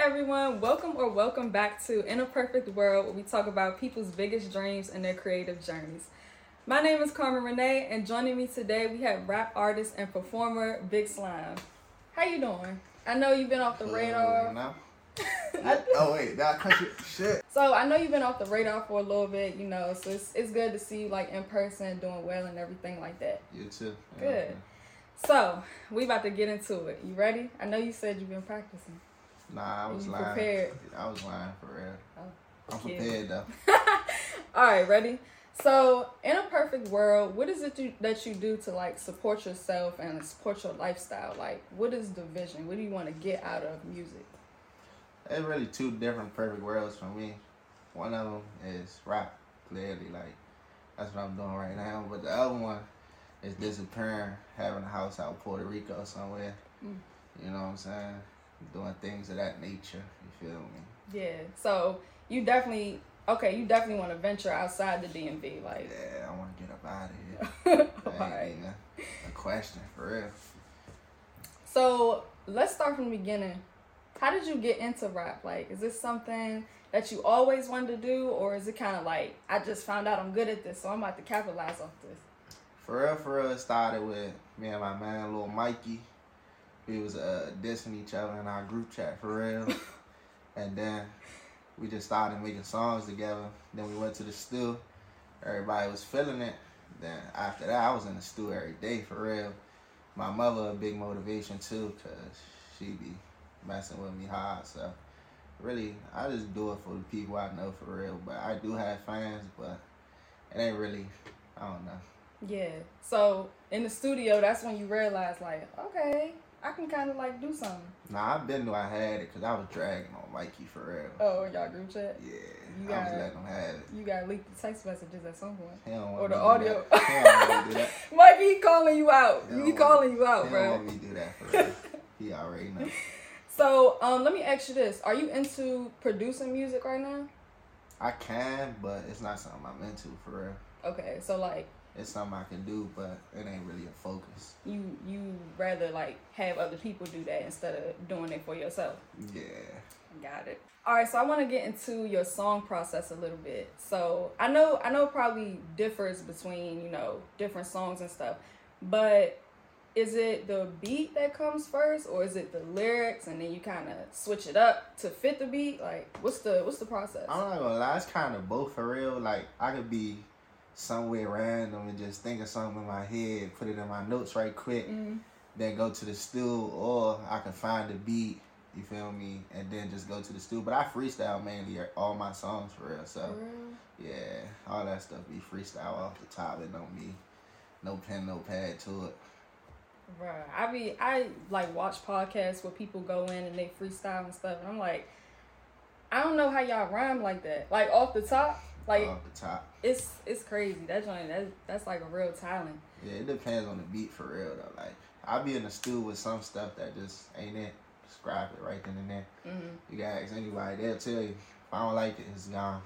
everyone, welcome or welcome back to In a Perfect World, where we talk about people's biggest dreams and their creative journeys. My name is Carmen Renee, and joining me today we have rap artist and performer Big Slime. How you doing? I know you've been off the radar. No. Yeah. oh wait, that country shit. So I know you've been off the radar for a little bit, you know. So it's it's good to see you like in person, doing well and everything like that. You too. Good. So we about to get into it. You ready? I know you said you've been practicing. Nah, I was lying. prepared? I was lying for real. Oh, I'm prepared though. All right, ready? So, in a perfect world, what is it you, that you do to like support yourself and support your lifestyle? Like, what is the vision? What do you want to get out of music? It's really two different perfect worlds for me. One of them is rap, clearly, like that's what I'm doing right now. But the other one is disappearing, having a house out in Puerto Rico somewhere. Mm. You know what I'm saying? Doing things of that nature. You feel me? Yeah. So you definitely okay. You definitely want to venture outside the DMV, like. Yeah, I want to get up out of here. All That right. ain't a question for real. So let's start from the beginning. How did you get into rap? Like, is this something that you always wanted to do, or is it kind of like I just found out I'm good at this, so I'm about to capitalize off this? For real, for real, it started with me and my man, little Mikey. We was uh, dissing each other in our group chat, for real. and then we just started making songs together. Then we went to the stew. Everybody was feeling it. Then after that, I was in the stew every day, for real. My mother a big motivation too, cause she be messing with me hard. So really, I just do it for the people I know, for real. But I do have fans, but it ain't really. I don't know. Yeah. So in the studio, that's when you realize, like, okay, I can kind of like do something. Nah, I've been knew I had it because I was dragging on Mikey for real. Oh, y'all group chat, Yeah, You I was got letting him have it. you got leaked the text messages at some point. He don't Or the audio. To do that. He don't want me to do that. Mikey, he calling you out. He He, calling you He out, don't bro. want me do that for real. he already know. So, um, let me ask you this: Are you into producing music right now? I can, but it's not something I'm into for real. Okay, so like It's something I can do, but it ain't really a focus. you you rather like have other people do that instead of doing it for yourself. Yeah. Got it. All right, so I want to get into your song process a little bit. So I know I know it probably differs between you know different songs and stuff, but is it the beat that comes first, or is it the lyrics and then you kind of switch it up to fit the beat? Like, what's the what's the process? I'm not gonna lie, it's kind of both for real. Like I could be somewhere random and just think of something in my head, put it in my notes right quick, Mm, then go to the stew, or I can find the beat. You feel me? And then just go to the stew. But I freestyle mainly all my songs for real. So for real? yeah, all that stuff be freestyle off the top. It don't be no pen, no pad to it. Right. I be I like watch podcasts where people go in and they freestyle and stuff, and I'm like, I don't know how y'all rhyme like that. Like off the top, like off the top. it's it's crazy. That joint that that's like a real talent. Yeah, it depends on the beat for real though. Like I'll be in the stew with some stuff that just ain't it. Scrap it right then and there. hmm You can ask anybody, they'll tell you. If I don't like it, it's gone.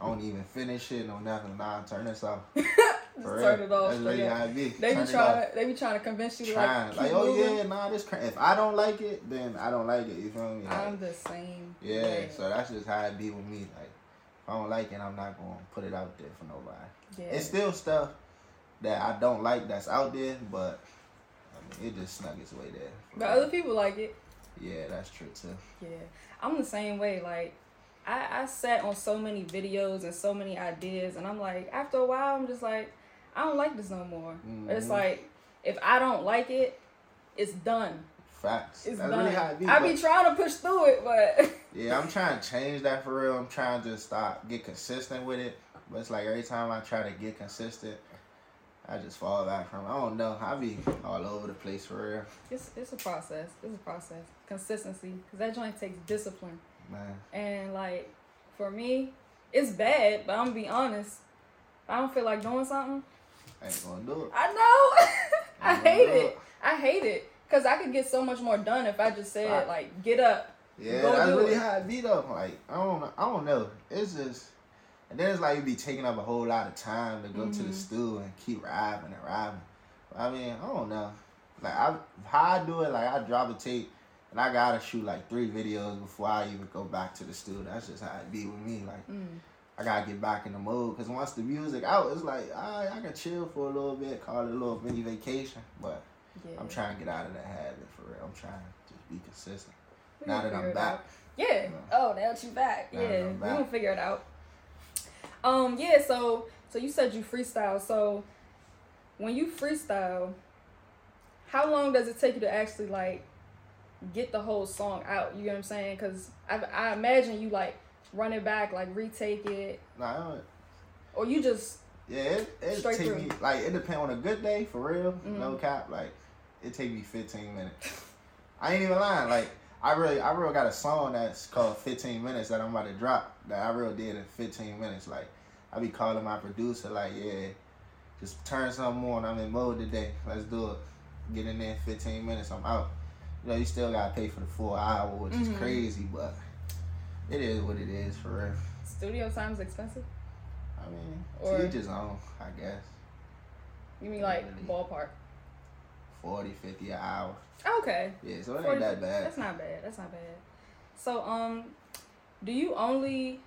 I don't even finish it, no nothing. Nah, turn this off. For turn real. it off. That's really up. how it be. They turn be trying. They be trying to convince you Trying. like, Like, oh moving. yeah, nah, this cra If I don't like it, then I don't like it. You feel me? Like, I'm the same. yeah, way. so that's just how it be with me. Like, I don't like it, I'm not gonna put it out there for nobody. yeah. It's still stuff that I don't like that's out there, but I mean, it just snuck its way there. but other people like it. Yeah, that's true too. Yeah, I'm the same way. Like, I I sat on so many videos and so many ideas, and I'm like, after a while, I'm just like, I don't like this no more. But it's like, if I don't like it, it's done. Facts. It's that's really how it be. I be trying to push through it, but Yeah, I'm trying to change that for real. I'm trying to stop, get consistent with it. But it's like every time I try to get consistent, I just fall back from. it. I don't know. I be all over the place for real, it's it's a process. It's a process. Consistency, because that joint takes discipline. man. And like, for me, it's bad. But I'm gonna be honest. I don't feel like doing something. I ain't gonna do it. I know. I hate do it. I hate it. Cause I could get so much more done if I just said Right. like, get up. Yeah, Go that's do really it. how it be though. Like I don't, know. I don't know. It's just, and then it's like you be taking up a whole lot of time to go to Mhm. the stew and keep rapping and rapping. I mean, I don't know. Like I, how I do it, like I drop a tape, And I gotta shoot like three videos before I even go back to the studio. That's just how it be with me. Like Mm. I gotta get back in the mode because once the music out, it's like alright, I can chill for a little bit, call it a little mini vacation. But Yeah. I'm trying to get out of that habit for real. I'm trying to just be consistent. We now that I'm back. Yeah. Oh, now that you back. Now yeah. I'm We back. gonna figure it out. Um. Yeah. So. So you said you freestyle. So when you freestyle, how long does it take you to actually like get the whole song out? You get what I'm saying? Because I I imagine you like run it back, like retake it, Nah, or you just yeah, it, it take through. me like it depend on a good day for real. No Mhm. cap, like it take me 15 minutes. I ain't even lying. Like I really, I really got a song that's called 15 minutes that I'm about to drop that I really did in 15 minutes. Like I be calling my producer like, yeah, just turn something on. I'm in mode today. Let's do it. Get in there in 15 minutes. I'm out. You know, you still gotta pay for the full hour, which Mhm. is crazy, but it is what it is for real. studio time's expensive. I mean, Or- to each his own, I guess. You mean like Really? ballpark? 40, 50 an hour. Okay. Yeah, so it 40, ain't that bad. That's not bad. That's not bad. So, um, do you only?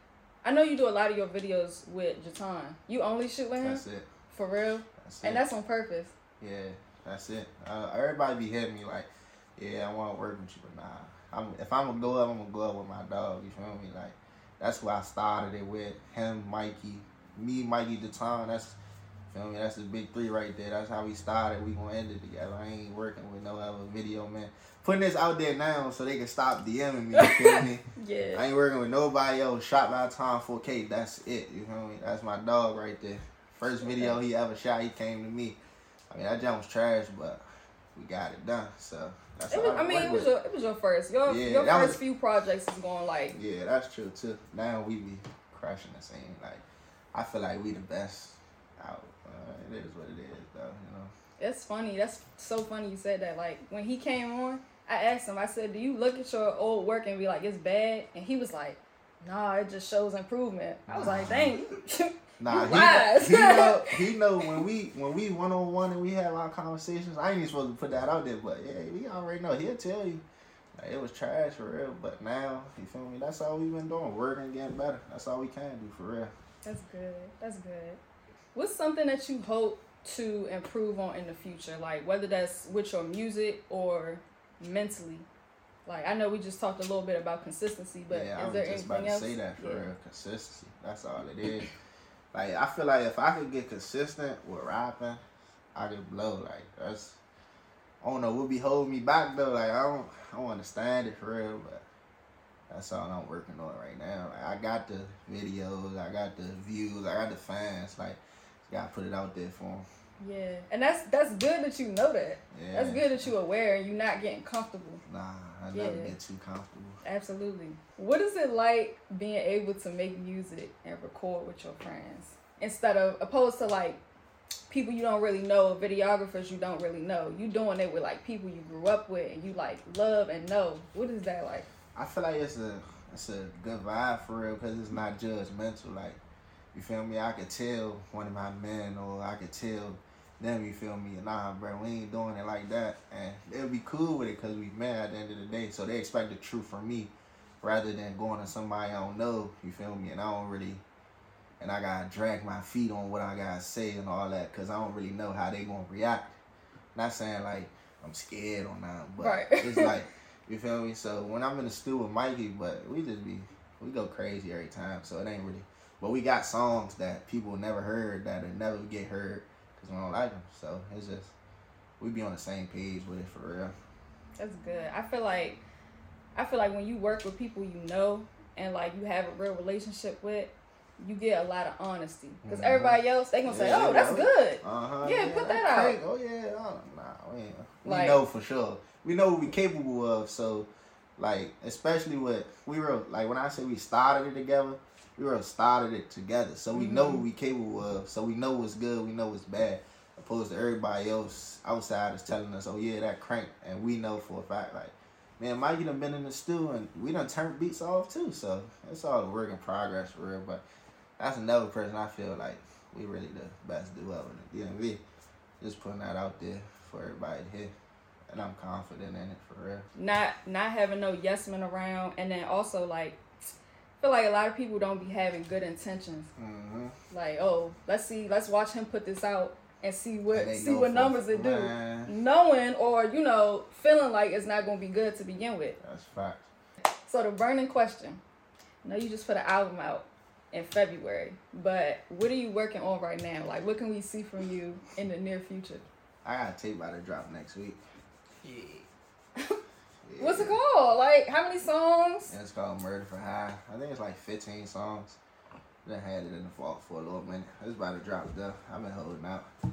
I know you do a lot of your videos with Jatan. You only shoot with him That's it. for real, That's and it. that's on purpose. Yeah, that's it. Uh, everybody be hitting me like, yeah, I want to work with you, but nah. I'm, if I'm gonna go up, I'm gonna go up with my dog. You feel me? Like, that's who I started it with. Him, Mikey, me, Mikey, Deton. That's, feel me? That's the big three right there. That's how we started. We gonna end it together. I ain't working with no other video man. Putting this out there now so they can stop DMing me. You feel me? Yeah. I ain't working with nobody else. Shot by Tom 4K. That's it. You feel me? That's my dog right there. First video he ever shot, he came to me. I mean, that jump was trash, but we got it done. So that's It was, all I mean, it was with. your it was your first. Your Yeah, your first was- few projects is going like Yeah, that's true too. Now we be crushing the scene. Like, I feel like we the best out. It is what it is, though. You know. That's funny. That's so funny you said that. Like when he came on, I asked him. I said, "Do you look at your old work and be like it's bad?" And he was like, "Nah, it just shows improvement." I was like, "Dang." Nah, he, he know he know when we when we one on one and we have our conversations. I ain't even supposed to put that out there, but yeah, we already know. He'll tell you like, it was trash for real. But now you feel me? That's all we've been doing, working, getting better. That's all we can do for real. That's good. That's good. What's something that you hope to improve on in the future? Like whether that's with your music or mentally. Like I know we just talked a little bit about consistency, but yeah, I is was there just anything about to else? say that for Yeah. real. Consistency. That's all it is. like I feel like if I could get consistent with rapping, I could blow. Like that's I don't know what be holding me back though. Like I don't I don't understand it for real, but that's all I'm working on right now. Like I got the videos, I got the views, I got the fans. Like gotta put it out there for them. Yeah, and that's that's good that you know that. Yeah. That's good that you're aware and you're not getting comfortable. Nah, I never get too comfortable. Absolutely. What is it like being able to make music and record with your friends instead of opposed to like people you don't really know, videographers you don't really know. You doing it with like people you grew up with and you like love and know. What is that like? I feel like it's a it's a good vibe for real because it's not judgmental. Like you feel me? I could tell one of my men or I could tell them. You feel me? Nah, bro, we ain't doing it like that, and they'll be cool with it because we met at the end of the day. So they expect the truth from me rather than going to somebody I don't know. You feel me? And I don't really. And I gotta drag my feet on what I gotta say and all that because I don't really know how they gonna react. Not saying like I'm scared or not, but Right. it's like you feel me? So when I'm in the studio with Mikey, but we just be we go crazy every time. So it ain't really. But we got songs that people never heard that will never get heard because we don't like them. So it's just we be on the same page with it for real. That's good. I feel like I feel like when you work with people you know and like you have a real relationship with, you get a lot of honesty. Because Mhm. everybody else they gonna say, Yeah, "Oh, that's yeah. good." Uh huh. Yeah, put that out. crazy. Oh yeah. Oh, nah, we, we Like- know for sure. We know what we capable of. So, like, especially with we were like when I say we started it together, we were started it together. So we know Mhm. what we capable of. So we know what's good. We know what's bad. Opposed to everybody else outside is telling us, "Oh yeah, that crank," and we know for a fact like. Man, Mikey done been in the stew and we done turned beats off too, so it's all a work in progress for real. But that's another person I feel like we really the best duo in the DMV. Just putting that out there for everybody to hear. And I'm confident in it for real. Not not having no yes men around, and then also like I feel like a lot of people don't be having good intentions. Mm-hmm. Like, oh, let's see, let's watch him put this out and see what And see what numbers it do. Man, Knowing or you know feeling like it's not gonna be good to begin with. that's fact. So the burning question. I know you just put an album out in February, but what are you working on right now? Like, what can we see from you in the near future? I got a tape about to drop next week. Yeah. What's it called? Like, how many songs? And it's called Murder for High. I think it's like 15 songs. Then had it in the vault for a little minute. It's about to drop though. I've been holding out. I've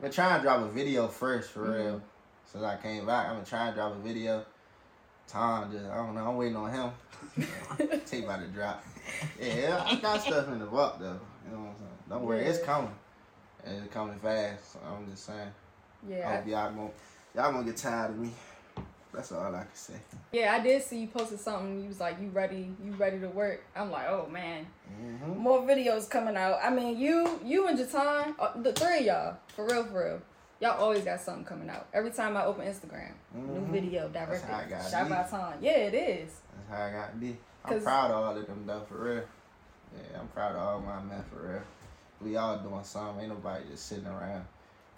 been trying to drop a video first for Mhm. real. Since I came back, I've been trying to drop a video. Tom just I don't know. I'm waiting on him. Tape about to drop. Yeah, I got stuff in the vault though. You know what I'm saying? Don't worry, it's coming. And it's coming fast. So I'm just saying. Yeah, Hope y'all gonna y'all gonna get tired of me. That's all I can say. yeah. I did see you posted something. You was like, "You ready? You ready to work?" I'm like, "Oh man, Mm-hmm. more videos coming out." I mean, you, you and Jatan, uh, the three of y'all, for real, for real. Y'all always got something coming out. Every time I open Instagram, new Mhm. video That's how I directed. gotta Shot be. Yeah, it is. That's how I got to be. I'm proud of all of them though, for real. Yeah, I'm proud of all my men, for real. We all doing something. Ain't nobody just sitting around.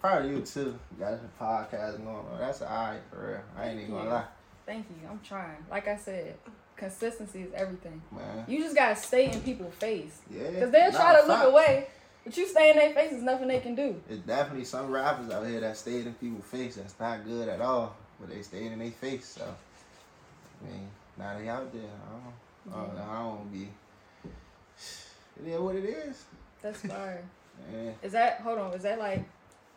Proud of you too. Got a podcast going on. That's alright, for real. I ain't even gonna lie, Thank you. I'm trying. Like I said, consistency is everything. man. You just gotta stay in people's face. Yeah. Because they'll Nah, try to look away, but you stay in their face, there's nothing they can do. There's definitely some rappers out here that stayed in people's face. That's not good at all. But they stayed in their face. So, I mean, now they out there. I don't, I don't, I don't be. It is what it is. That's fire. Yeah. is that, hold on, is that like,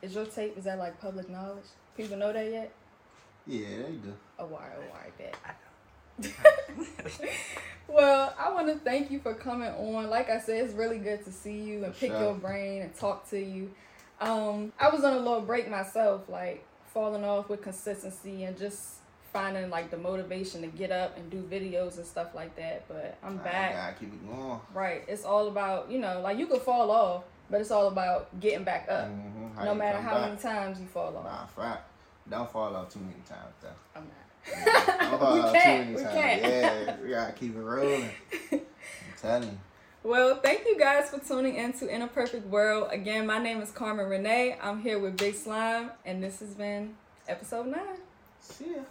is your tape, is that like public knowledge? People know that yet? Yeah, they do. Oh, why, oh, why, bet. well, I want to thank you for coming on. Like I said, it's really good to see you and For pick sure. your brain and talk to you. Um, I was on a little break myself, like falling off with consistency and just finding like the motivation to get up and do videos and stuff like that. But I'm I back. gotta keep it going. Right. It's all about, you know, like you could fall off, but it's all about getting back up. Mhm, no matter how back. many times you fall off. Nah, fact. Don't fall off too many times though. I'm not. Don't fall We off can't, too we many times. can't. Yeah, we gotta keep it rolling. I'm telling you. Well, thank you guys for tuning in to In a Perfect World. Again, my name is Carmen Renee. I'm here with Big Slime, and this has been episode nine. See ya.